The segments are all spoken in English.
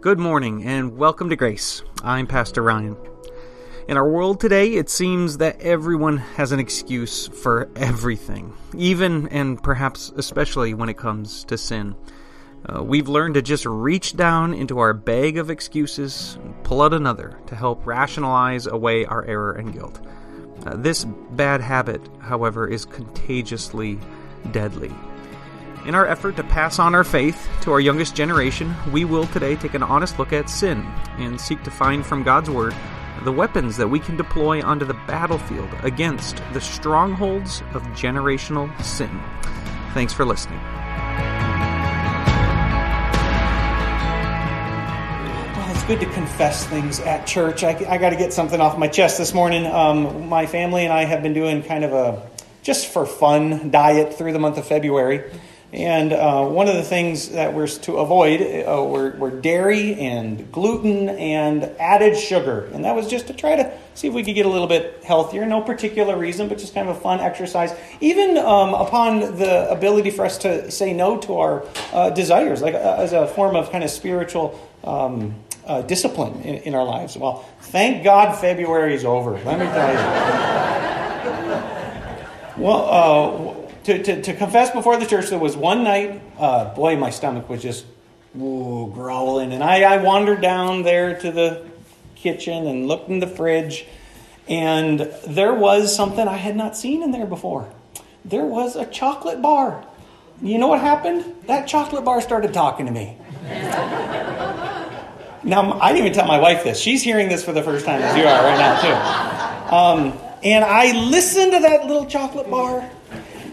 Good morning and welcome to Grace. I'm Pastor Ryan. In our world today, it seems that everyone has an excuse for everything, even and perhaps especially when it comes to sin. Uh, we've learned to just reach down into our bag of excuses and pull out another to help rationalize away our error and guilt. Uh, this bad habit, however, is contagiously deadly. In our effort to pass on our faith to our youngest generation, we will today take an honest look at sin and seek to find from God's Word the weapons that we can deploy onto the battlefield against the strongholds of generational sin. Thanks for listening. Good to confess things at church. I, I got to get something off my chest this morning. Um, my family and I have been doing kind of a just for fun diet through the month of February. And uh, one of the things that we're to avoid uh, were, were, dairy and gluten and added sugar. And that was just to try to see if we could get a little bit healthier. No particular reason, but just kind of a fun exercise. Even um, upon the ability for us to say no to our uh, desires, like uh, as a form of kind of spiritual um, uh, discipline in, in, our lives. Well, thank God February is over. Let me tell you. well, uh, to, to, to, confess before the church, there was one night, uh, boy, my stomach was just growling. And I, I wandered down there to the kitchen and looked in the fridge, and there was something I had not seen in there before. There was a chocolate bar. You know what happened? That chocolate bar started talking to me. now, I didn't even tell my wife this. She's hearing this for the first time, as you are right now, too. Um, and I listened to that little chocolate bar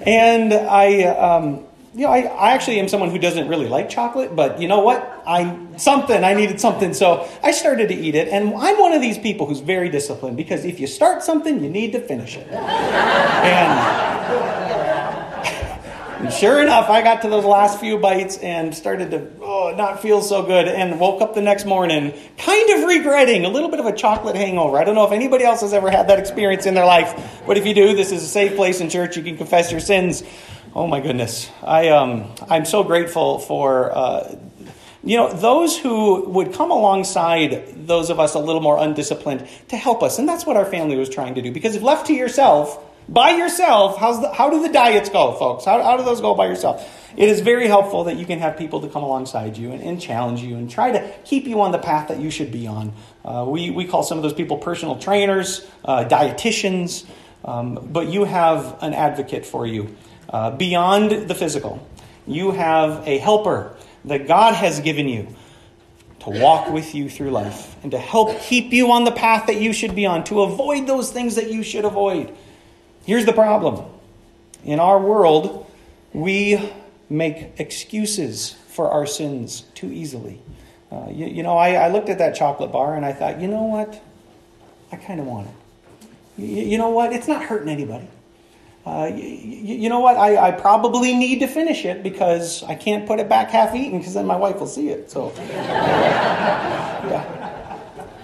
and I, um, you know, I, I actually am someone who doesn't really like chocolate, but you know what? I something I needed something, so I started to eat it. And I'm one of these people who's very disciplined because if you start something, you need to finish it. and and sure enough, I got to those last few bites and started to oh, not feel so good and woke up the next morning kind of regretting a little bit of a chocolate hangover. I don't know if anybody else has ever had that experience in their life, but if you do, this is a safe place in church. You can confess your sins. Oh my goodness. I, um, I'm so grateful for. Uh, you know, those who would come alongside those of us a little more undisciplined to help us. And that's what our family was trying to do. Because if left to yourself, by yourself, how's the, how do the diets go, folks? How, how do those go by yourself? It is very helpful that you can have people to come alongside you and, and challenge you and try to keep you on the path that you should be on. Uh, we, we call some of those people personal trainers, uh, dietitians, um, but you have an advocate for you. Uh, beyond the physical, you have a helper that God has given you to walk with you through life and to help keep you on the path that you should be on, to avoid those things that you should avoid. Here's the problem in our world, we make excuses for our sins too easily. Uh, you, you, know, I, I, looked at that chocolate bar and I thought, you know what? I kind of want it. You, you, know what? It's not hurting anybody. Uh, you, you, know what? I, I, probably need to finish it because I can't put it back half eaten because then my wife will see it. So, yeah.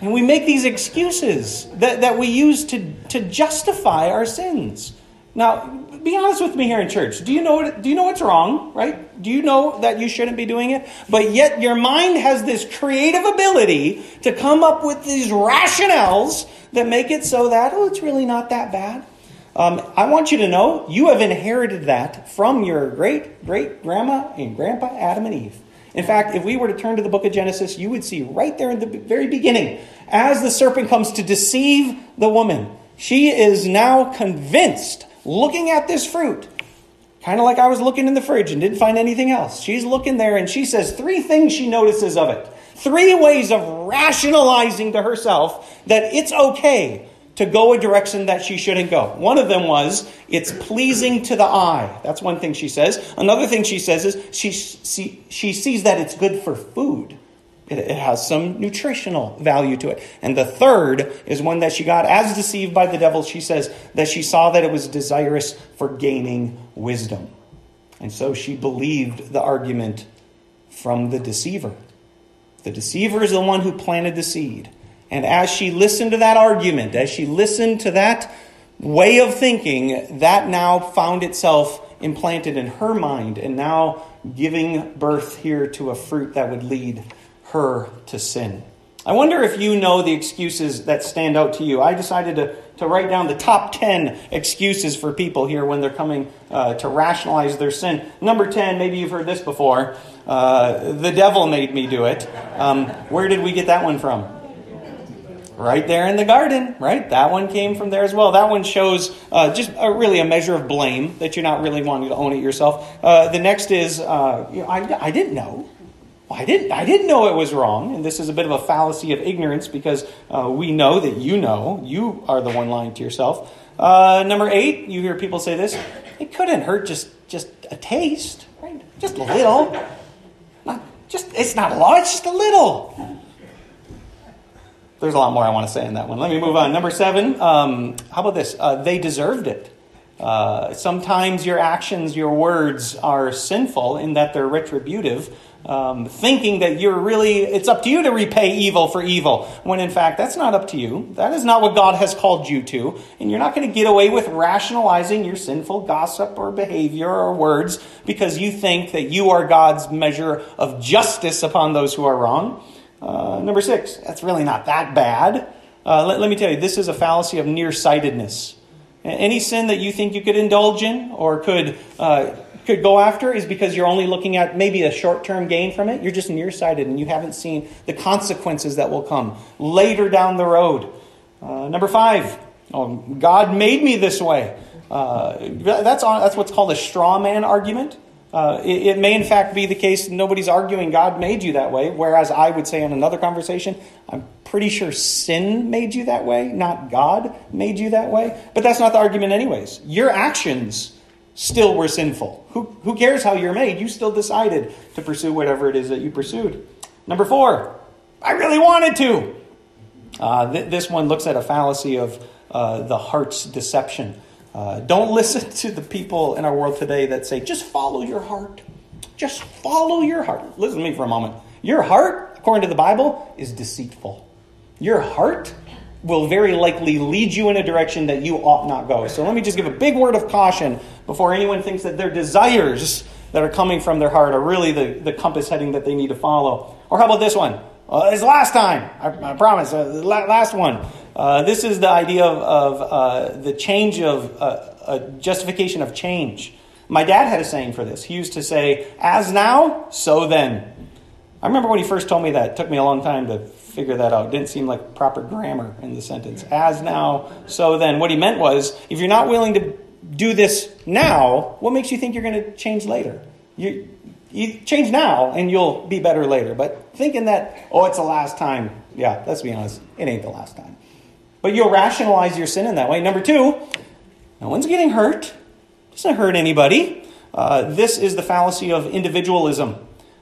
And we make these excuses that, that we use to, to justify our sins. Now, be honest with me here in church. Do you know what, do you know what's wrong, right? Do you know that you shouldn't be doing it? But yet your mind has this creative ability to come up with these rationales that make it so that, oh, it's really not that bad. Um, I want you to know you have inherited that from your great great grandma and grandpa Adam and Eve. In fact, if we were to turn to the book of Genesis, you would see right there in the very beginning, as the serpent comes to deceive the woman, she is now convinced, looking at this fruit, kind of like I was looking in the fridge and didn't find anything else. She's looking there and she says three things she notices of it. Three ways of rationalizing to herself that it's okay to go a direction that she shouldn't go. One of them was, it's pleasing to the eye. That's one thing she says. Another thing she says is, she, she, she sees that it's good for food. It, it has some nutritional value to it. And the third is one that she got as deceived by the devil. She says that she saw that it was desirous for gaining wisdom. And so she believed the argument from the deceiver. The deceiver is the one who planted the seed. And as she listened to that argument, as she listened to that way of thinking, that now found itself implanted in her mind and now giving birth here to a fruit that would lead her to sin. I wonder if you know the excuses that stand out to you. I decided to, to write down the top 10 excuses for people here when they're coming uh, to rationalize their sin. Number 10, maybe you've heard this before. Uh, the devil made me do it. Um, where did we get that one from? Right there in the garden, right? That one came from there as well. That one shows uh, just a, really a measure of blame that you're not really wanting to own it yourself. Uh, the next is, uh, you know, I, I didn't know. I didn't, I didn't know it was wrong. And this is a bit of a fallacy of ignorance because uh, we know that you know. You are the one lying to yourself. Uh, number eight, you hear people say this it couldn't hurt just, just a taste, right? Just a little. Not, just, it's not a lot, it's just a little. There's a lot more I want to say in that one. Let me move on. Number seven, um, how about this? Uh, they deserved it. Uh, sometimes your actions, your words are sinful in that they're retributive um, thinking that you're really, it's up to you to repay evil for evil, when in fact that's not up to you. That is not what God has called you to. And you're not going to get away with rationalizing your sinful gossip or behavior or words because you think that you are God's measure of justice upon those who are wrong. Uh, number six, that's really not that bad. Uh, let, let me tell you, this is a fallacy of nearsightedness. Any sin that you think you could indulge in or could uh, could go after is because you're only looking at maybe a short term gain from it. You're just nearsighted and you haven't seen the consequences that will come later down the road. Uh, number five, oh, God made me this way. Uh, that's, that's what's called a straw man argument. Uh, it, it, may, in fact, be the case nobody's arguing God made you that way, whereas I would say in another conversation, I'm pretty sure sin made you that way, not God made you that way. But that's not the argument, anyways. Your actions still were sinful. Who, who cares how you're made? You still decided to pursue whatever it is that you pursued. Number four, I really wanted to. Uh, th- this one looks at a fallacy of uh, the heart's deception. Uh, don't listen to the people in our world today that say, just follow your heart. Just follow your heart. Listen to me for a moment. Your heart, according to the Bible, is deceitful. Your heart will very likely lead you in a direction that you ought not go. So let me just give a big word of caution before anyone thinks that their desires that are coming from their heart are really the, the compass heading that they need to follow. Or how about this one? Uh, it's last time. I, I promise. Uh, last one. Uh, this is the idea of, of uh, the change of uh, justification of change. My dad had a saying for this. He used to say, "As now, so then." I remember when he first told me that. It took me a long time to figure that out. It didn't seem like proper grammar in the sentence. As now, so then. What he meant was if you're not willing to do this now, what makes you think you're going to change later? You, you change now and you'll be better later. But thinking that, oh, it's the last time, yeah, let's be honest, it ain't the last time. But you'll rationalize your sin in that way. Number two, no one's getting hurt. Doesn't hurt anybody. Uh, this is the fallacy of individualism.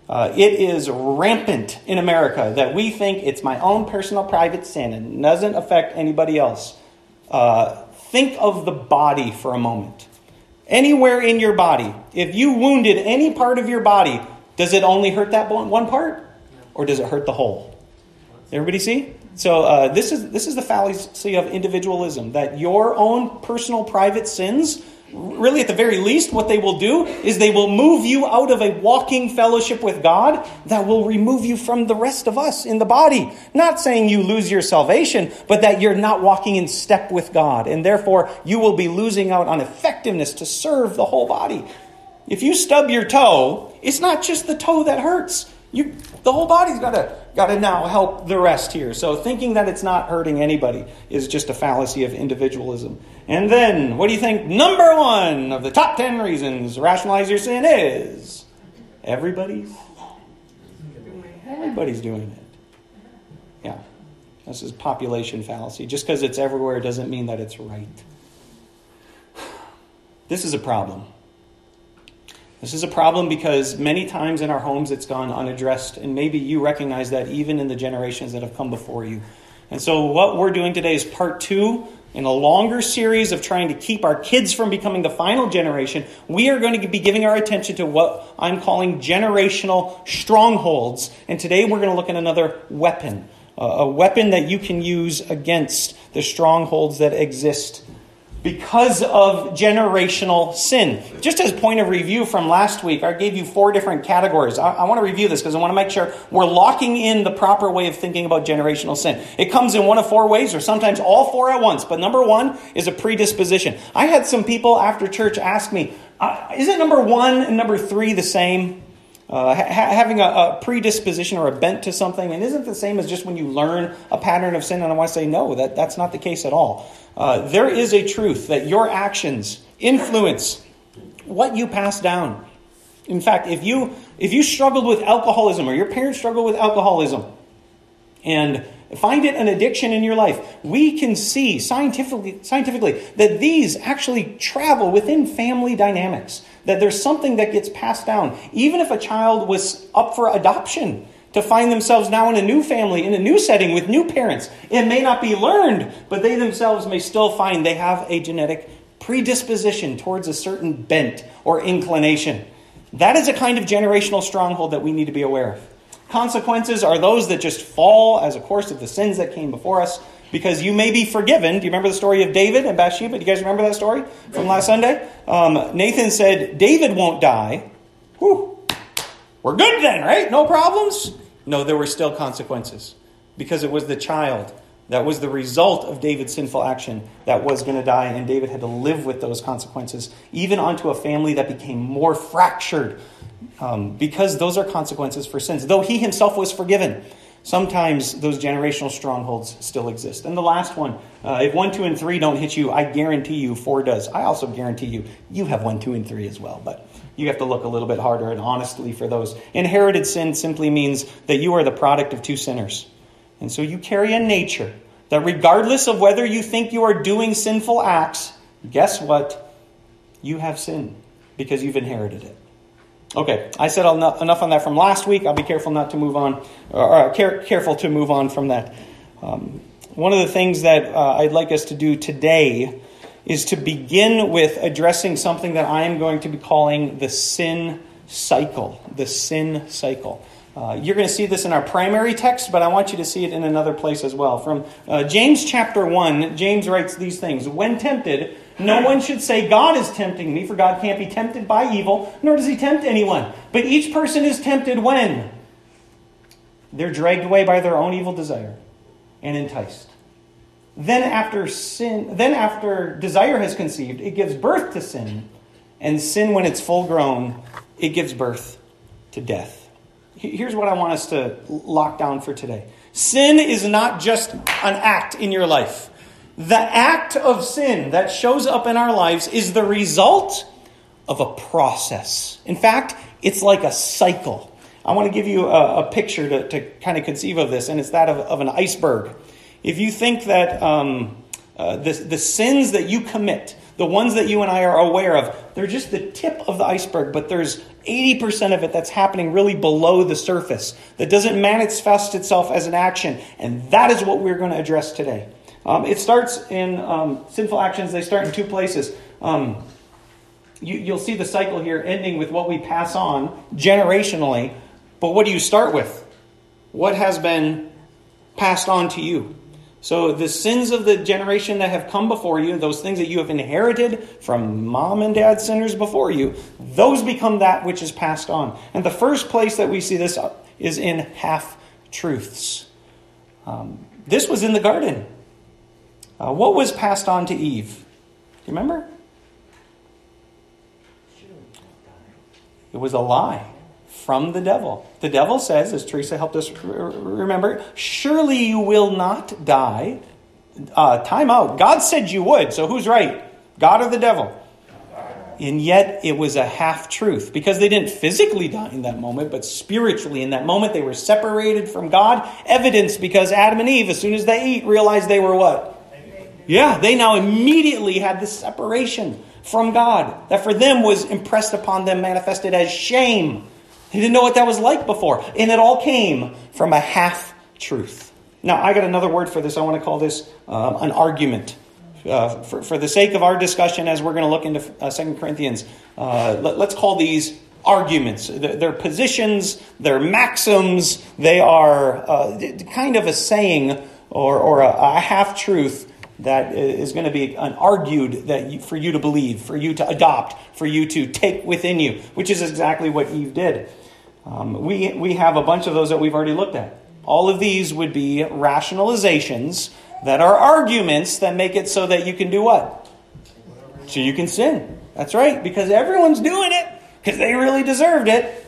Uh, it is rampant in America that we think it's my own personal private sin and doesn't affect anybody else. Uh, think of the body for a moment. Anywhere in your body, if you wounded any part of your body, does it only hurt that one part, or does it hurt the whole? Everybody see? So uh, this is this is the fallacy of individualism that your own personal private sins really at the very least what they will do is they will move you out of a walking fellowship with god that will remove you from the rest of us in the body. Not saying you lose your salvation but that you're not walking in step with god and therefore you will be losing out on effectiveness to serve the whole body. If you stub your toe it's not just the toe that hurts you the whole body's got to got to now help the rest here. So thinking that it's not hurting anybody is just a fallacy of individualism. And then, what do you think number one of the top 10 reasons rationalize your sin is? Everybody's everybody's doing it. Yeah. This is population fallacy. Just because it's everywhere doesn't mean that it's right. This is a problem. This is a problem because many times in our homes it's gone unaddressed, and maybe you recognize that even in the generations that have come before you. And so, what we're doing today is part two in a longer series of trying to keep our kids from becoming the final generation. We are going to be giving our attention to what I'm calling generational strongholds. And today we're going to look at another weapon, a weapon that you can use against the strongholds that exist because of generational sin. Just as point of review from last week, I gave you four different categories. I, I want to review this because I want to make sure we're locking in the proper way of thinking about generational sin. It comes in one of four ways, or sometimes all four at once. But number one is a predisposition. I had some people after church ask me, uh, isn't number one and number three the same? Uh, ha- having a, a, predisposition or a bent to something, and isn't the same as just when you learn a pattern of sin. And I want to say, no, that, that's not the case at all. Uh, there is a truth that your actions influence what you pass down. In fact, if you if you struggled with alcoholism or your parents struggled with alcoholism, and find it an addiction in your life, we can see scientifically, scientifically that these actually travel within family dynamics that there's something that gets passed down. Even if a child was up for adoption to find themselves now in a new family, in a new setting with new parents, it may not be learned, but they themselves may still find they have a genetic predisposition towards a certain bent or inclination. That is a kind of generational stronghold that we need to be aware of. Consequences are those that just fall as a course of the sins that came before us because you may be forgiven. Do you remember the story of David and Bathsheba? Do you guys remember that story from last Sunday? Um, Nathan said, David won't die. Whew. We're good then, right? No problems? No, there were still consequences because it was the child that was the result of David's sinful action that was going to die, and David had to live with those consequences, even onto a family that became more fractured um, because those are consequences for sins. Though he himself was forgiven, sometimes those generational strongholds still exist. And the last one, uh, if one, two, and three don't hit you, I guarantee you four does. I also guarantee you, you have one, two, and three as well. But you have to look a little bit harder and honestly for those. Inherited sin simply means that you are the product of two sinners. And so you carry a nature that, regardless of whether you think you are doing sinful acts, guess what? You have sin because you've inherited it. Okay, I said enough on that from last week. I'll be careful not to move on, or care, careful to move on from that. Um, one of the things that uh, I'd like us to do today is to begin with addressing something that I am going to be calling the sin cycle. The sin cycle. Uh, you're going to see this in our primary text, but I want you to see it in another place as well. From uh, James chapter 1, James writes these things When tempted, no one should say, God is tempting me, for God can't be tempted by evil, nor does he tempt anyone. But each person is tempted when? They're dragged away by their own evil desire and enticed. Then after sin, then after desire has conceived, it gives birth to sin, and sin when it's full grown, it gives birth to death. Here's what I want us to lock down for today. Sin is not just an act in your life. The act of sin that shows up in our lives is the result of a process. In fact, it's like a cycle. I want to give you a, a picture to, to, kind of conceive of this, and it's that of, of an iceberg. If you think that um, uh, the, the sins that you commit, the ones that you and I are aware of, they're just the tip of the iceberg, but there's 80% of it that's happening really below the surface that doesn't manifest itself as an action. And that is what we're going to address today. Um, it starts in um, sinful actions, they start in two places. Um, you, will see the cycle here ending with what we pass on generationally. But what do you start with? What has been passed on to you? So, the sins of the generation that have come before you, those things that you have inherited from mom and dad sinners before you, those become that which is passed on. And the first place that we see this is in half truths. Um, this was in the garden. Uh, what was passed on to Eve? Do you remember? It was a lie from the devil. The devil says, as Teresa helped us remember, surely you will not die. Uh, time out. God said you would, so who's right? God or the devil? And yet it was a half truth because they didn't physically die in that moment, but spiritually in that moment they were separated from God. Evidence because Adam and Eve, as soon as they eat, realized they were what? Yeah, they now immediately had this separation from God that for them was impressed upon them, manifested as shame. They didn't know what that was like before. And it all came from a half truth. Now, I got another word for this. I want to call this um, an argument. Uh, for, for the sake of our discussion, as we're going to look into uh, 2 Corinthians, uh, let, us call these arguments. They're positions, they're maxims, they are uh, kind of a saying or, or a, a half truth that is going to be an argued that you, for you to believe, for you to adopt, for you to take within you, which is exactly what Eve did. Um, we, we have a bunch of those that we've already looked at. All of these would be rationalizations that are arguments that make it so that you can do what? So you can sin. That's right, because everyone's doing it because they really deserved it.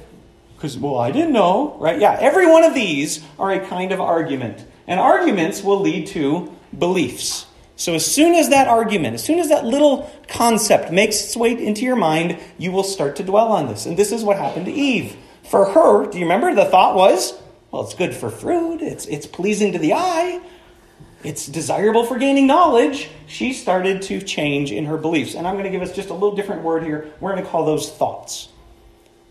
Because, well, I didn't know, right? Yeah, every one of these are a kind of argument. And arguments will lead to beliefs. So as soon as that argument, as soon as that little concept makes its way into your mind, you will start to dwell on this. And this is what happened to Eve. For her, do you remember the thought was, well, it's good for fruit, it's, it's pleasing to the eye, it's desirable for gaining knowledge. She started to change in her beliefs. And I'm going to give us just a little different word here. We're going to call those thoughts.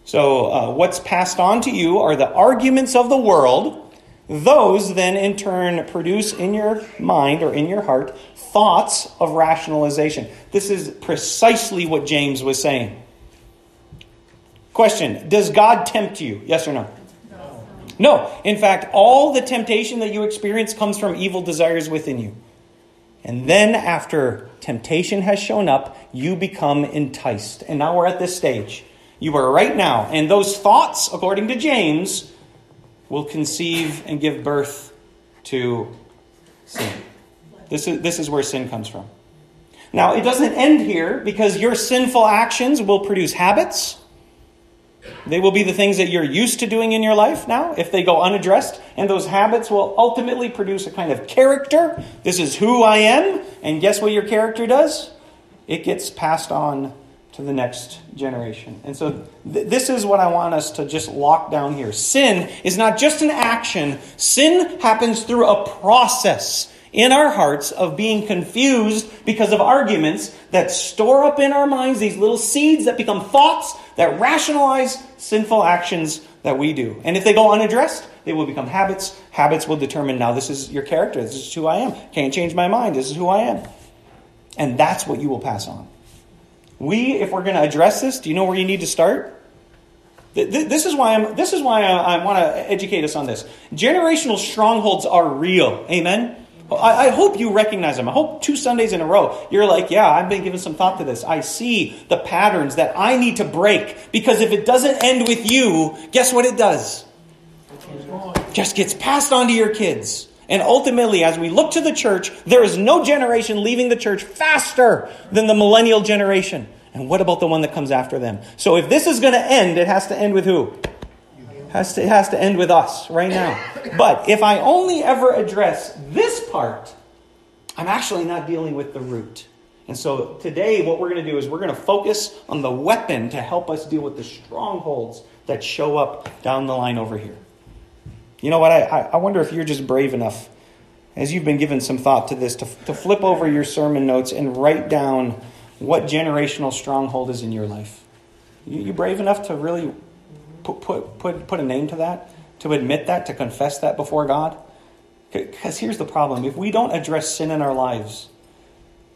So, uh, what's passed on to you are the arguments of the world. Those then, in turn, produce in your mind or in your heart thoughts of rationalization. This is precisely what James was saying. Question Does God tempt you? Yes or no? No. No. In fact, all the temptation that you experience comes from evil desires within you. And then, after temptation has shown up, you become enticed. And now we're at this stage. You are right now. And those thoughts, according to James, will conceive and give birth to sin. This is, this is where sin comes from. Now, it doesn't end here because your sinful actions will produce habits they will be the things that you're used to doing in your life now if they go unaddressed. And those habits will ultimately produce a kind of character. This is who I am. And guess what your character does? It gets passed on to the next generation. And so th- this is what I want us to just lock down here. Sin is not just an action, sin happens through a process in our hearts of being confused because of arguments that store up in our minds these little seeds that become thoughts that rationalize sinful actions that we do. And if they go unaddressed, they will become habits. Habits will determine now this is your character. This is who I am. Can't change my mind. This is who I am. And that's what you will pass on. We, if we're going to address this, do you know where you need to start? This is why I'm. This is why I, I want to educate us on this. Generational strongholds are real. Amen. I, I, hope you recognize them. I hope two Sundays in a row you're like, yeah, I've been giving some thought to this. I see the patterns that I need to break because if it doesn't end with you, guess what it does? Just gets passed on to your kids. And ultimately, as we look to the church, there is no generation leaving the church faster than the millennial generation. And what about the one that comes after them? So if this is going to end, it has to end with who? Has to, it has to end with us right now. But if I only ever address this part, I'm actually not dealing with the root. And so today, what we're going to do is we're going to focus on the weapon to help us deal with the strongholds that show up down the line over here. You know what? I, I wonder if you're just brave enough, as you've been given some thought to this, to, to flip over your sermon notes and write down what generational stronghold is in your life. You, you brave enough to really put, put, put, put a name to that, to admit that, to confess that before God? Because here's the problem if we don't address sin in our lives,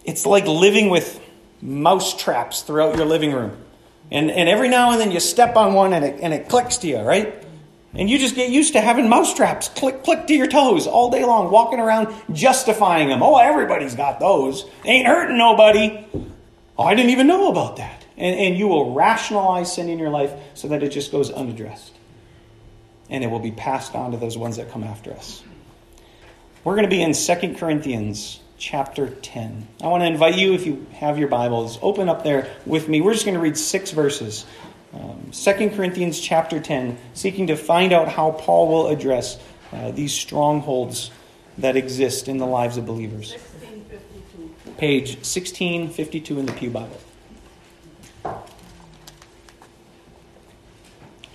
it's like living with mouse traps throughout your living room. And, and every now and then you step on one and it, and it clicks to you, right? And you just get used to having mousetraps click, click to your toes all day long, walking around justifying them. Oh, everybody's got those. Ain't hurting nobody. Oh, I didn't even know about that. And, and you will rationalize sin in your life so that it just goes unaddressed. And it will be passed on to those ones that come after us. We're going to be in 2 Corinthians chapter 10. I want to invite you, if you have your Bibles, open up there with me. We're just going to read six verses. Um, 2 Corinthians chapter 10, seeking to find out how Paul will address uh, these strongholds that exist in the lives of believers. 1652. Page 1652 in the Pew Bible.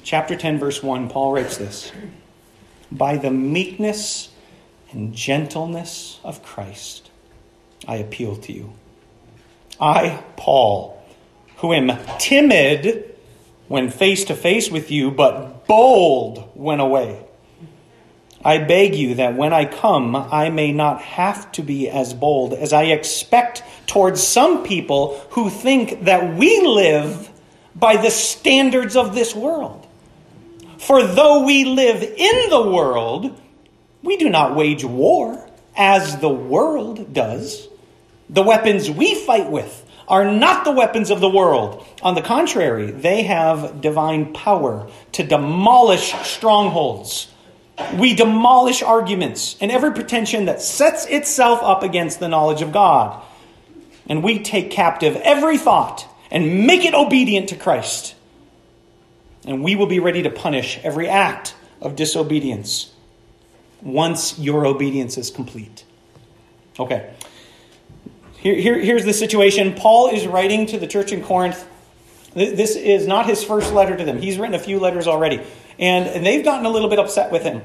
Chapter 10, verse 1, Paul writes this By the meekness and gentleness of Christ, I appeal to you. I, Paul, who am timid when face to face with you, but bold when away. I beg you that when I come, I may not have to be as bold as I expect towards some people who think that we live by the standards of this world. For though we live in the world, we do not wage war as the world does. The weapons we fight with are not the weapons of the world. On the contrary, they have divine power to demolish strongholds. We demolish arguments and every pretension that sets itself up against the knowledge of God. And we take captive every thought and make it obedient to Christ. And we will be ready to punish every act of disobedience once your obedience is complete. Okay. Here, here, here's the situation. Paul is writing to the church in Corinth. This is not his first letter to them. He's written a few letters already. And, and they've gotten a little bit upset with him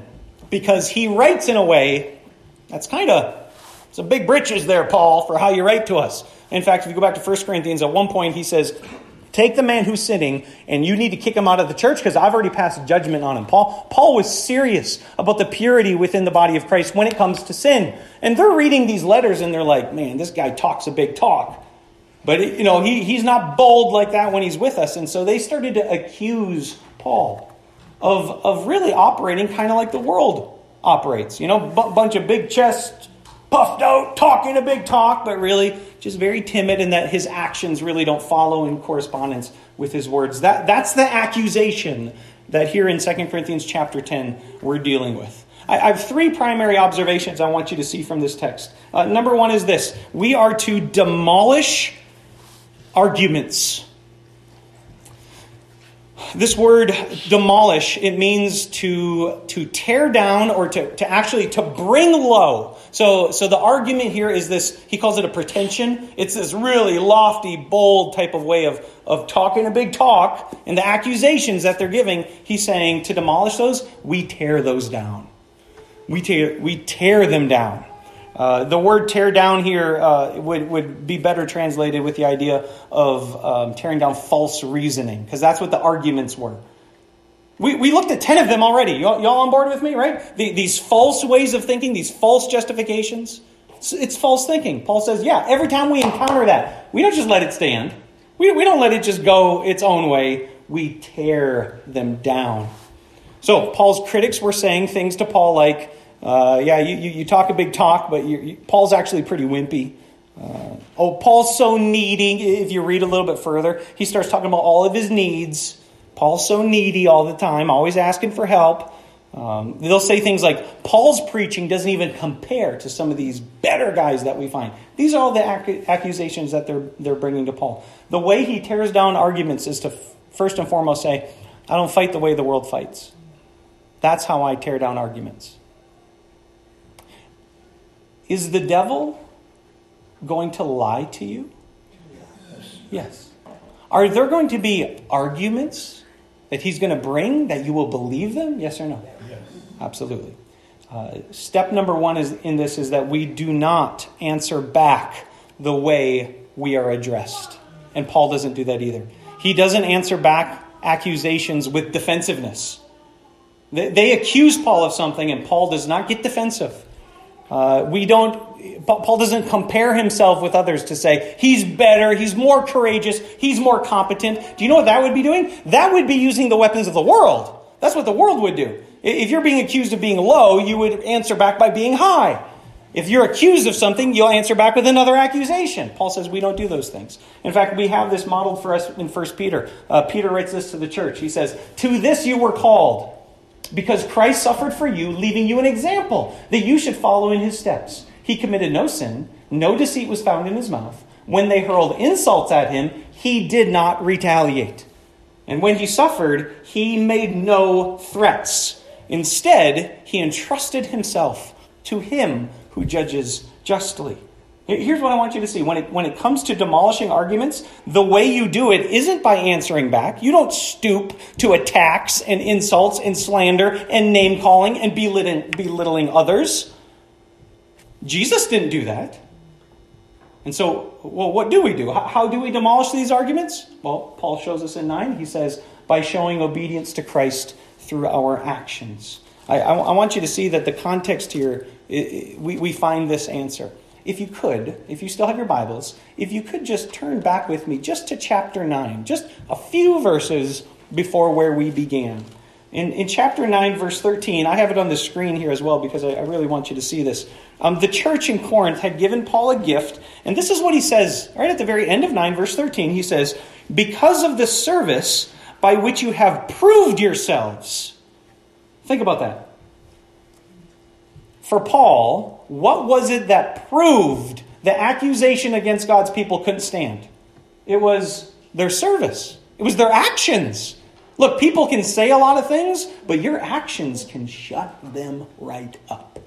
because he writes in a way that's kind of some big britches there, Paul, for how you write to us. In fact, if you go back to 1 Corinthians, at one point he says, Take the man who's sinning, and you need to kick him out of the church because I've already passed judgment on him. Paul, Paul was serious about the purity within the body of Christ when it comes to sin. And they're reading these letters and they're like, man, this guy talks a big talk. But, you know, he, he's not bold like that when he's with us. And so they started to accuse Paul of, of really operating kind of like the world operates. You know, b- bunch of big chests, puffed out, talking a big talk, but really just very timid, and that his actions really don't follow in correspondence with his words. That, that's the accusation that here in 2 Corinthians chapter 10 we're dealing with. I, I have three primary observations I want you to see from this text. Uh, number one is this we are to demolish arguments. This word demolish, it means to, to tear down or to, to actually to bring low. So, so the argument here is this, he calls it a pretension. It's this really lofty, bold type of way of, of talking a big talk. And the accusations that they're giving, he's saying to demolish those, we tear those down. We tear, we tear them down. Uh, the word tear down here uh, would, would be better translated with the idea of um, tearing down false reasoning, because that's what the arguments were. We, we looked at 10 of them already. Y'all, y'all on board with me, right? The, these false ways of thinking, these false justifications. It's, it's, false thinking. Paul says, yeah, every time we encounter that, we don't just let it stand. We, we don't let it just go its own way. We tear them down. So, Paul's critics were saying things to Paul like, uh, yeah, you, you, you, talk a big talk, but you, Paul's actually pretty wimpy. Uh, oh, Paul's so needy. If you read a little bit further, he starts talking about all of his needs. Paul's so needy all the time, always asking for help. Um, they'll say things like, Paul's preaching doesn't even compare to some of these better guys that we find. These are all the ac- accusations that they're, they're bringing to Paul. The way he tears down arguments is to f- first and foremost say, I don't fight the way the world fights. That's how I tear down arguments. Is the devil going to lie to you? Yes. yes. Are there going to be arguments that he's going to bring that you will believe them? Yes or no? Yes. Absolutely. Uh, step number one is in this is that we do not answer back the way we are addressed. And Paul doesn't do that either. He doesn't answer back accusations with defensiveness. They, they accuse Paul of something, and Paul does not get defensive. Uh, we don't, Paul doesn't compare himself with others to say he's better, he's more courageous, he's more competent. Do you know what that would be doing? That would be using the weapons of the world. That's what the world would do. If you're being accused of being low, you would answer back by being high. If you're accused of something, you'll answer back with another accusation. Paul says we don't do those things. In fact, we have this modeled for us in 1 Peter. Uh, Peter writes this to the church. He says, To this you were called because Christ suffered for you, leaving you an example that you should follow in his steps. He committed no sin, no deceit was found in his mouth. When they hurled insults at him, he did not retaliate. And when he suffered, he made no threats. Instead, he entrusted himself to him who judges justly. Here's what I want you to see. When it, when it comes to demolishing arguments, the way you do it isn't by answering back. You don't stoop to attacks and insults and slander and name calling and belittling, belittling others. Jesus didn't do that. And so, well, what do we do? How, how do we demolish these arguments? Well, Paul shows us in 9. He says, by showing obedience to Christ through our actions. I, I, I want you to see that the context here, it, it, we, we find this answer if you could, if you still have your Bibles, if you could just turn back with me just to chapter 9, just a few verses before where we began. In, in chapter 9, verse 13, I have it on the screen here as well because I, I really want you to see this. Um, the church in Corinth had given Paul a gift, and this is what he says right at the very end of 9, verse 13. He says, Because of the service by which you have proved yourselves. Think about that. For Paul, what was it that proved the accusation against God's people couldn't stand? It was their service, it was their actions. Look, people can say a lot of things, but your actions can shut them right up.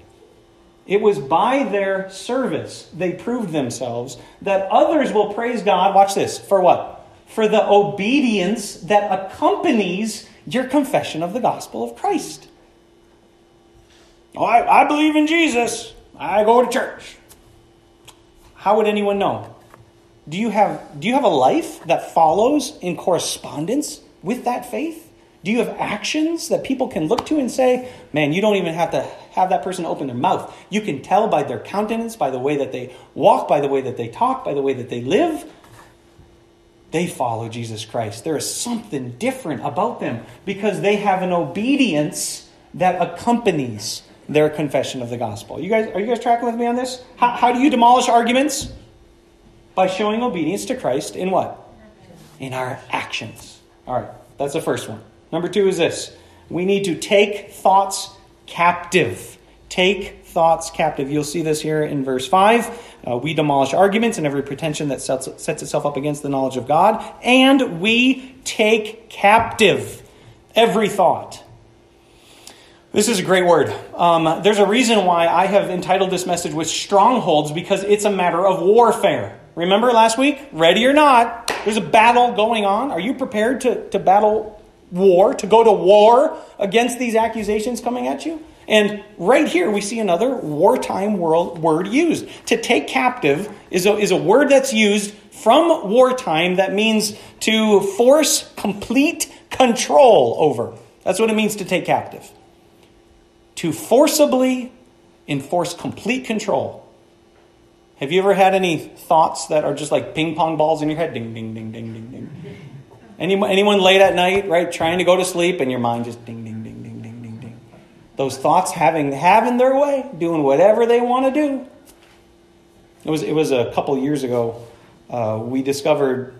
It was by their service they proved themselves that others will praise God. Watch this. For what? For the obedience that accompanies your confession of the gospel of Christ. Oh, I, I believe in Jesus. I go to church. How would anyone know? Do you have, do you have a life that follows in correspondence with that faith? Do you have actions that people can look to and say, man, you don't even have to have that person open their mouth? You can tell by their countenance, by the way that they walk, by the way that they talk, by the way that they live. They follow Jesus Christ. There is something different about them because they have an obedience that accompanies their confession of the gospel. You guys, are you guys tracking with me on this? How, how do you demolish arguments? By showing obedience to Christ in what? In our actions. All right, that's the first one. Number two is this we need to take thoughts captive. Take thoughts captive. You'll see this here in verse 5. Uh, we demolish arguments and every pretension that sets, sets itself up against the knowledge of God, and we take captive every thought. This is a great word. Um, there's a reason why I have entitled this message with strongholds because it's a matter of warfare. Remember last week? Ready or not, there's a battle going on. Are you prepared to, to battle war, to go to war against these accusations coming at you? And right here, we see another wartime world, word used. To take captive is a, is a word that's used from wartime that means to force complete control over. That's what it means to take captive. To forcibly enforce complete control. Have you ever had any thoughts that are just like ping pong balls in your head? Ding, ding, ding, ding, ding, ding. Anyone, anyone late at night, right, trying to go to sleep, and your mind just ding, ding, ding, ding, ding, ding, ding. Those thoughts having having their way, doing whatever they want to do. It was it was a couple years ago. Uh, we discovered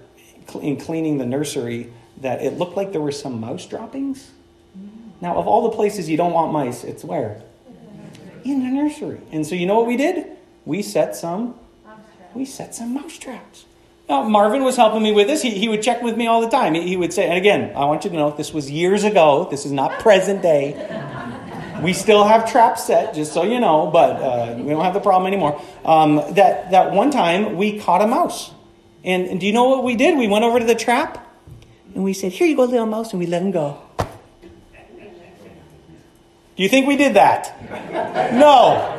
in cleaning the nursery that it looked like there were some mouse droppings. Now, of all the places you don't want mice, it's where in the nursery. And so, you know what we did? We set some. We set some mouse traps. Now, Marvin was helping me with this. He, he would check with me all the time. He, he would say, and again, I want you to know this was years ago. This is not present day. We still have traps set, just so you know, but uh, we don't have the problem anymore. Um, that, that one time we caught a mouse. And, and do you know what we did? We went over to the trap and we said, Here you go, little mouse, and we let him go. Do you think we did that? No.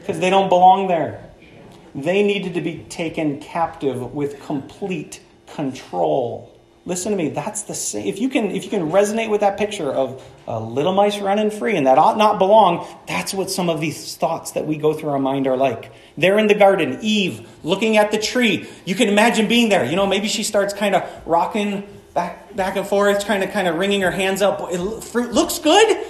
Because they don't belong there. They needed to be taken captive with complete control. Listen to me. That's the same. If you can, if you can resonate with that picture of a little mice running free and that ought not belong, that's what some of these thoughts that we go through our mind are like. They're in the garden, Eve looking at the tree. You can imagine being there. You know, maybe she starts kind of rocking back, back and forth, trying to kind of wringing her hands up. It, fruit looks good.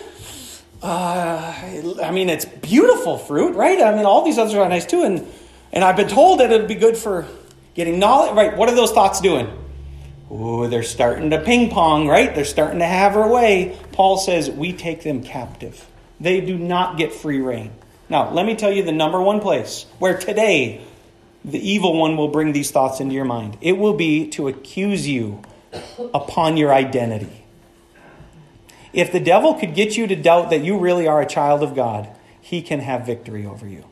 Uh, I mean, it's beautiful fruit, right? I mean, all these others are nice too, and and I've been told that it'd be good for getting knowledge. Right? What are those thoughts doing? Ooh, they're starting to ping pong, right? They're starting to have her way. Paul says we take them captive. They do not get free reign. Now, let me tell you the number one place where today the evil one will bring these thoughts into your mind. It will be to accuse you upon your identity. If the devil could get you to doubt that you really are a child of God, he can have victory over you.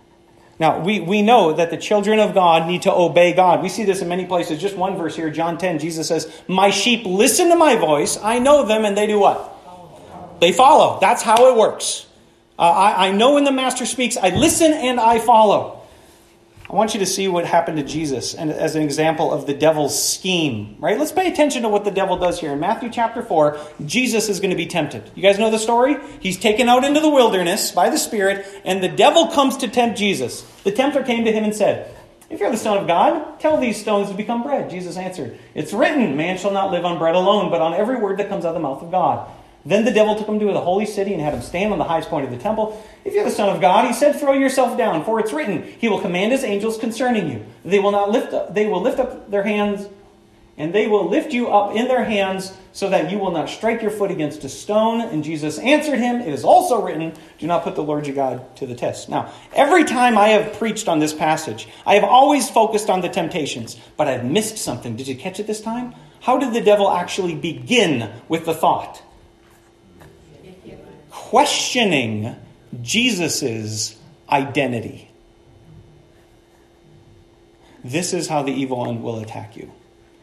Now, we, we know that the children of God need to obey God. We see this in many places. Just one verse here, John 10, Jesus says, My sheep listen to my voice. I know them, and they do what? They follow. That's how it works. Uh, I, I know when the Master speaks, I listen and I follow. I want you to see what happened to Jesus and as an example of the devil's scheme, right? Let's pay attention to what the devil does here. In Matthew chapter 4, Jesus is going to be tempted. You guys know the story? He's taken out into the wilderness by the Spirit, and the devil comes to tempt Jesus. The tempter came to him and said, If you're the Son of God, tell these stones to become bread. Jesus answered, It's written, Man shall not live on bread alone, but on every word that comes out of the mouth of God. Then the devil took him to the holy city and had him stand on the highest point of the temple. If you're the Son of God, he said, Throw yourself down, for it's written, He will command His angels concerning you. They will not lift up, they will lift up their hands and they will lift you up in their hands so that you will not strike your foot against a stone. And Jesus answered him, It is also written, Do not put the Lord your God to the test. Now, every time I have preached on this passage, I have always focused on the temptations, but I've missed something. Did you catch it this time? How did the devil actually begin with the thought? Questioning Jesus' identity. This is how the evil one will attack you.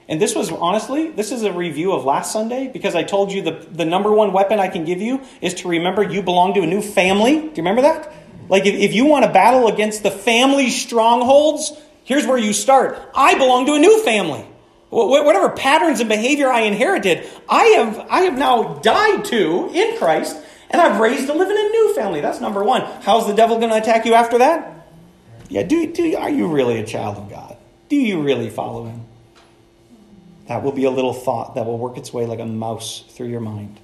And this was honestly, this is a review of last Sunday because I told you the, the number one weapon I can give you is to remember you belong to a new family. Do you remember that? Like if, if you want to battle against the family strongholds, here's where you start. I belong to a new family. Whatever patterns and behavior I inherited, I have, I have now died to in Christ, and I've raised to live in a new family. That's number one. How's the devil going to attack you after that? Yeah, do, do, are you really a child of God? Do you really follow him? That will be a little thought that will work its way like a mouse through your mind.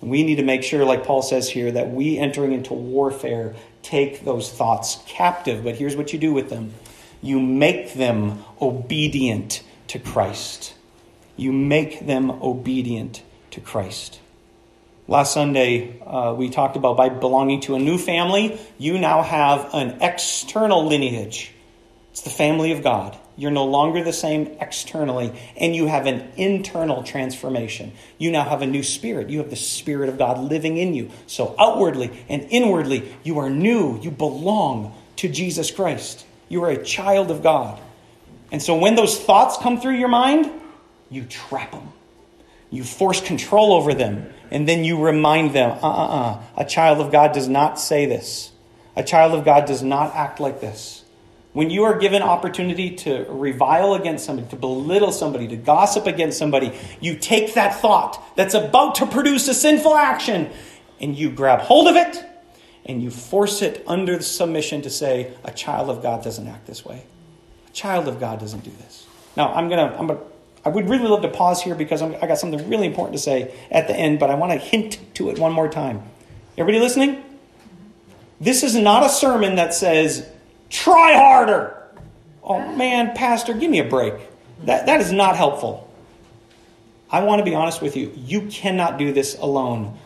And we need to make sure, like Paul says here, that we entering into warfare take those thoughts captive. But here's what you do with them you make them obedient to Christ. You make them obedient to Christ. Last Sunday, uh, we talked about by belonging to a new family, you now have an external lineage. It's the family of God. You're no longer the same externally, and you have an internal transformation. You now have a new spirit. You have the Spirit of God living in you. So, outwardly and inwardly, you are new. You belong to Jesus Christ. You are a child of God. And so, when those thoughts come through your mind, you trap them. You force control over them, and then you remind them uh uh uh. A child of God does not say this, a child of God does not act like this. When you are given opportunity to revile against somebody, to belittle somebody, to gossip against somebody, you take that thought that's about to produce a sinful action and you grab hold of it and you force it under the submission to say, a child of God doesn't act this way. A child of God doesn't do this. Now, I'm going to, I'm gonna, I would really love to pause here because I'm, I got something really important to say at the end, but I want to hint to it one more time. Everybody listening? This is not a sermon that says, Try harder. Oh man, Pastor, give me a break. That, that is not helpful. I want to be honest with you. You cannot do this alone.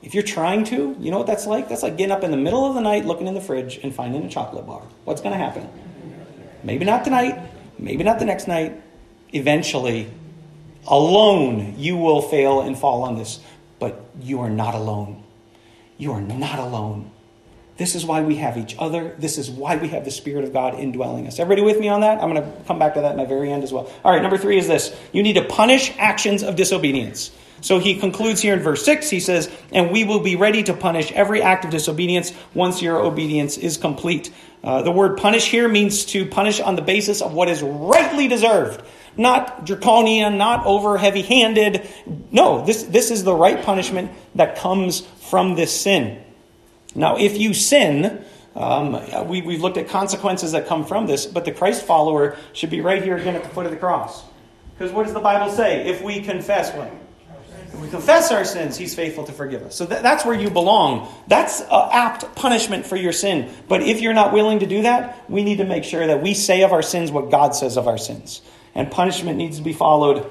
If you're trying to, you know what that's like? That's like getting up in the middle of the night, looking in the fridge, and finding a chocolate bar. What's going to happen? Maybe not tonight, maybe not the next night. Eventually, alone, you will fail and fall on this. But you are not alone. You are not alone. This is why we have each other. This is why we have the Spirit of God indwelling us. Everybody with me on that? I'm going to come back to that in my very end as well. All right, number three is this you need to punish actions of disobedience. So he concludes here in verse 6. He says, And we will be ready to punish every act of disobedience once your obedience is complete. Uh, the word punish here means to punish on the basis of what is rightly deserved. Not draconian, not over heavy handed. No, this, this is the right punishment that comes from this sin. Now, if you sin, um, we, we've looked at consequences that come from this, but the Christ follower should be right here again at the foot of the cross. Because what does the Bible say? If we confess what? If we confess our sins, He's faithful to forgive us. So th- that's where you belong. That's apt punishment for your sin. But if you're not willing to do that, we need to make sure that we say of our sins what God says of our sins. And punishment needs to be followed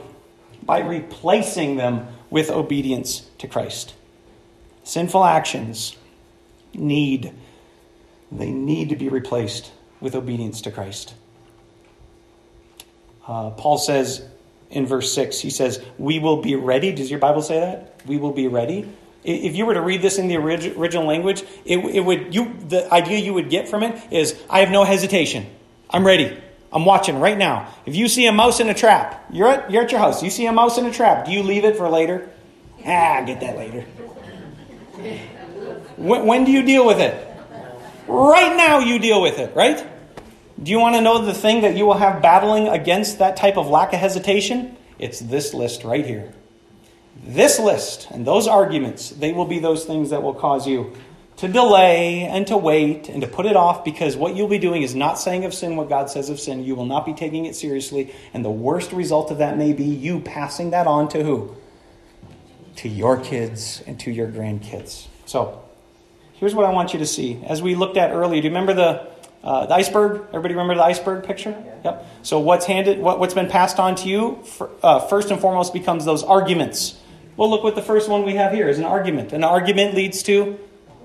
by replacing them with obedience to Christ. Sinful actions need. They need to be replaced with obedience to Christ. Uh, Paul says in verse 6, he says, We will be ready. Does your Bible say that? We will be ready. If you were to read this in the original language, it, it would you the idea you would get from it is I have no hesitation. I'm ready. I'm watching right now. If you see a mouse in a trap, you're at, you're at your house. You see a mouse in a trap. Do you leave it for later? Ah, get that later. When, when do you deal with it? Right now, you deal with it, right? Do you want to know the thing that you will have battling against that type of lack of hesitation? It's this list right here. This list and those arguments, they will be those things that will cause you to delay and to wait and to put it off because what you'll be doing is not saying of sin what God says of sin. You will not be taking it seriously. And the worst result of that may be you passing that on to who? To your kids and to your grandkids. So, here's what I want you to see. As we looked at earlier, do you remember the, uh, the iceberg? Everybody remember the iceberg picture? Yep. So, what's handed, what, what's been passed on to you, for, uh, first and foremost, becomes those arguments. Well, look what the first one we have here is an argument. An argument leads to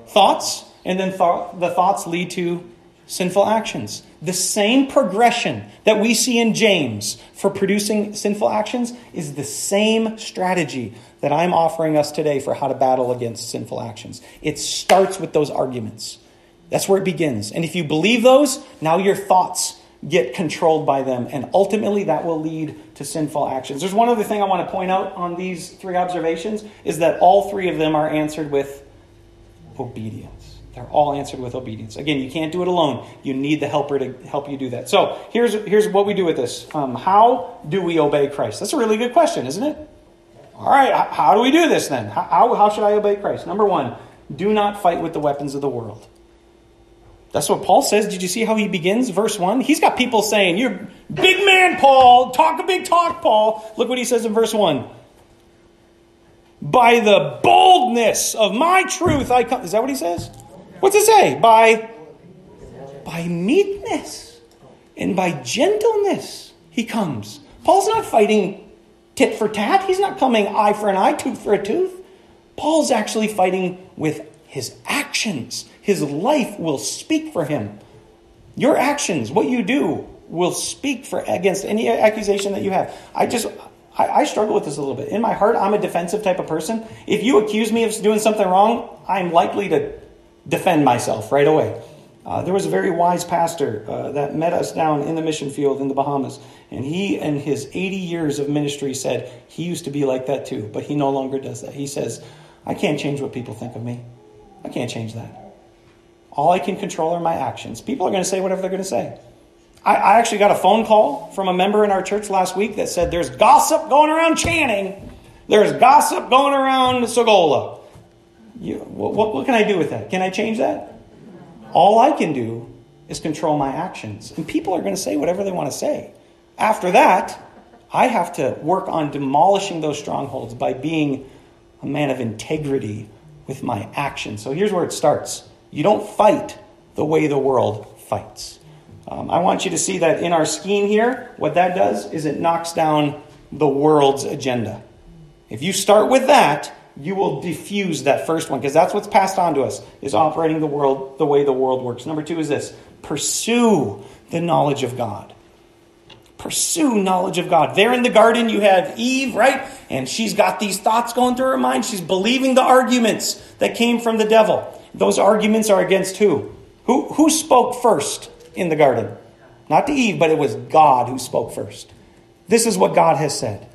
thoughts, and then th- the thoughts lead to sinful actions. The same progression that we see in James for producing sinful actions is the same strategy that I'm offering us today for how to battle against sinful actions. It starts with those arguments. That's where it begins. And if you believe those, now your thoughts get controlled by them, and ultimately that will lead to sinful actions. There's one other thing I want to point out on these three observations is that all three of them are answered with obedience. They're all answered with obedience. Again, you can't do it alone. You need the helper to help you do that. So here's, here's what we do with this. Um, how do we obey Christ? That's a really good question, isn't it? All right, how do we do this then? How, how should I obey Christ? Number one, do not fight with the weapons of the world. That's what Paul says. Did you see how he begins? Verse 1. He's got people saying, You're big man, Paul. Talk a big talk, Paul. Look what he says in verse 1 by the boldness of my truth I come. Is that what he says? What's it say? By by meekness and by gentleness he comes. Paul's not fighting tit for tat. He's not coming eye for an eye, tooth for a tooth. Paul's actually fighting with his actions. His life will speak for him. Your actions, what you do, will speak for against any accusation that you have. I just I, I, struggle with this a little bit. In my heart, I'm a defensive type of person. If you accuse me of doing something wrong, I'm likely to defend myself right away. Uh, there was a very wise pastor uh, that met us down in the mission field in the Bahamas, and he, in his 80 years of ministry, said he used to be like that too, but he no longer does that. He says, I can't change what people think of me. I can't change that. All I can control are my actions. People are going to say whatever they're going to say. I, I actually got a phone call from a member in our church last week that said there's gossip going around Channing. There's gossip going around Sagola. You, what, what can I do with that? Can I change that? All I can do is control my actions. And people are going to say whatever they want to say. After that, I have to work on demolishing those strongholds by being a man of integrity with my actions. So here's where it starts you don't fight the way the world fights. Um, I want you to see that in our scheme here, what that does is it knocks down the world's agenda. If you start with that, you will diffuse that first one because that's what's passed on to us is operating the world the way the world works. Number two is this pursue the knowledge of God. Pursue knowledge of God. There in the garden, you have Eve, right? And she's got these thoughts going through her mind. She's believing the arguments that came from the devil. Those arguments are against who? Who, who spoke first? in the garden. Not to Eve, but it was God who spoke first. This is what God has said.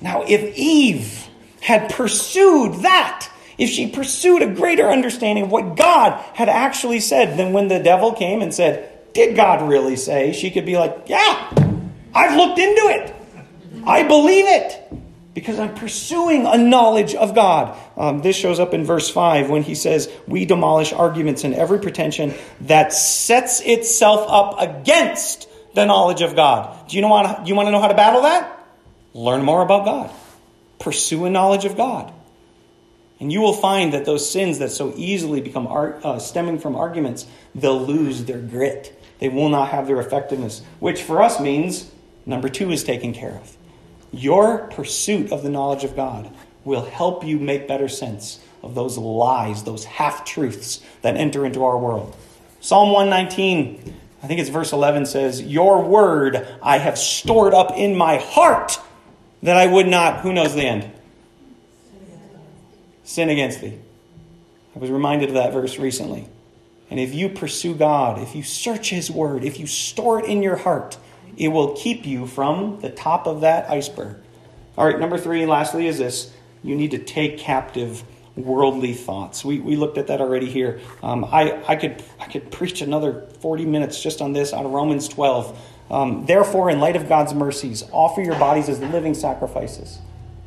Now, if Eve had pursued that, if she pursued a greater understanding of what God had actually said, then when the devil came and said, Did God really say? she could be like, Yeah, I've looked into it. I believe it because I'm pursuing a knowledge of God. Um, this shows up in verse 5 when he says, We demolish arguments and every pretension that sets itself up against the knowledge of God. Do you, know, do you want to know how to battle that? Learn more about God, pursue a knowledge of God. And you will find that those sins that so easily become uh, stemming from arguments, they'll lose their grit. They will not have their effectiveness, which for us means number two is taken care of. Your pursuit of the knowledge of God will help you make better sense of those lies, those half truths that enter into our world. Psalm 119, I think it's verse 11, says, Your word I have stored up in my heart that I would not, who knows the end? Sin against thee. I was reminded of that verse recently. And if you pursue God, if you search His word, if you store it in your heart, it will keep you from the top of that iceberg. All right, number three, lastly, is this you need to take captive worldly thoughts. We, we looked at that already here. Um, I, I, could, I could preach another 40 minutes just on this out of Romans 12. Um, Therefore, in light of God's mercies, offer your bodies as living sacrifices,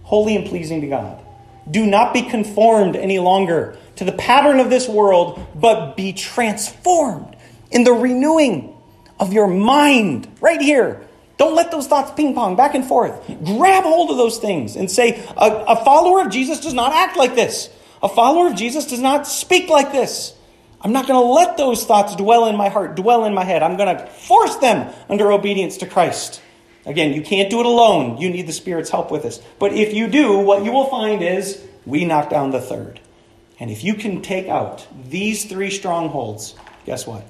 holy and pleasing to God. Do not be conformed any longer to the pattern of this world, but be transformed in the renewing of your mind. Right here. Don't let those thoughts ping pong back and forth. Grab hold of those things and say, a, a follower of Jesus does not act like this. A follower of Jesus does not speak like this. I'm not going to let those thoughts dwell in my heart, dwell in my head. I'm going to force them under obedience to Christ. Again, you can't do it alone. You need the Spirit's help with this. But if you do, what you will find is we knock down the third. And if you can take out these three strongholds, guess what?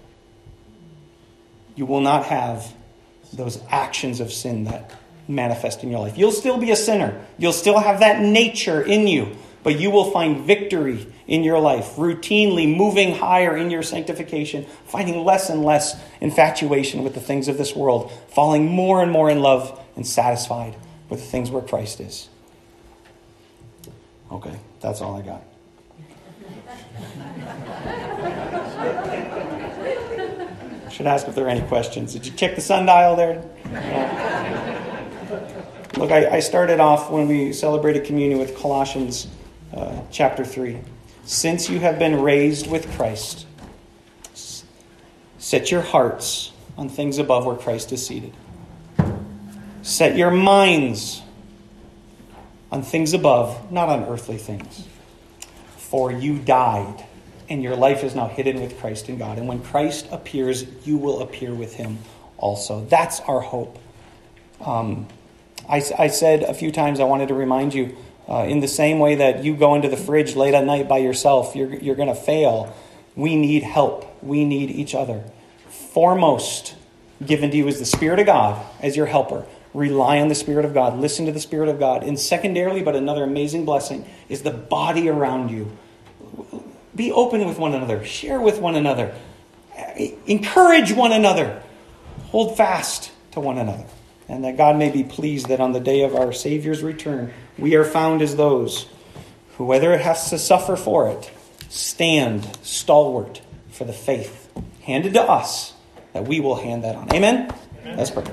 You will not have those actions of sin that manifest in your life. You'll still be a sinner. You'll still have that nature in you, but you will find victory in your life, routinely moving higher in your sanctification, finding less and less infatuation with the things of this world, falling more and more in love and satisfied with the things where Christ is. Okay, that's all I got. I should ask if there are any questions. Did you check the sundial there? Yeah. Look, I, I, started off when we celebrated communion with Colossians uh, chapter 3. Since you have been raised with Christ, set your hearts on things above where Christ is seated. Set your minds on things above, not on earthly things. For you died, and your life is now hidden with Christ in God. And when Christ appears, you will appear with him also. That's our hope. Um, I, I said a few times, I wanted to remind you uh, in the same way that you go into the fridge late at night by yourself, you're, you're going to fail. We need help. We need each other. Foremost given to you is the Spirit of God as your helper. Rely on the Spirit of God. Listen to the Spirit of God. And secondarily, but another amazing blessing, is the body around you. Be open with one another. Share with one another. Encourage one another. Hold fast to one another and that God may be pleased that on the day of our Savior's return, we are found as those who, whether it has to suffer for it, stand stalwart for the faith handed to us, that we will hand that on. Amen? Amen. Let's pray.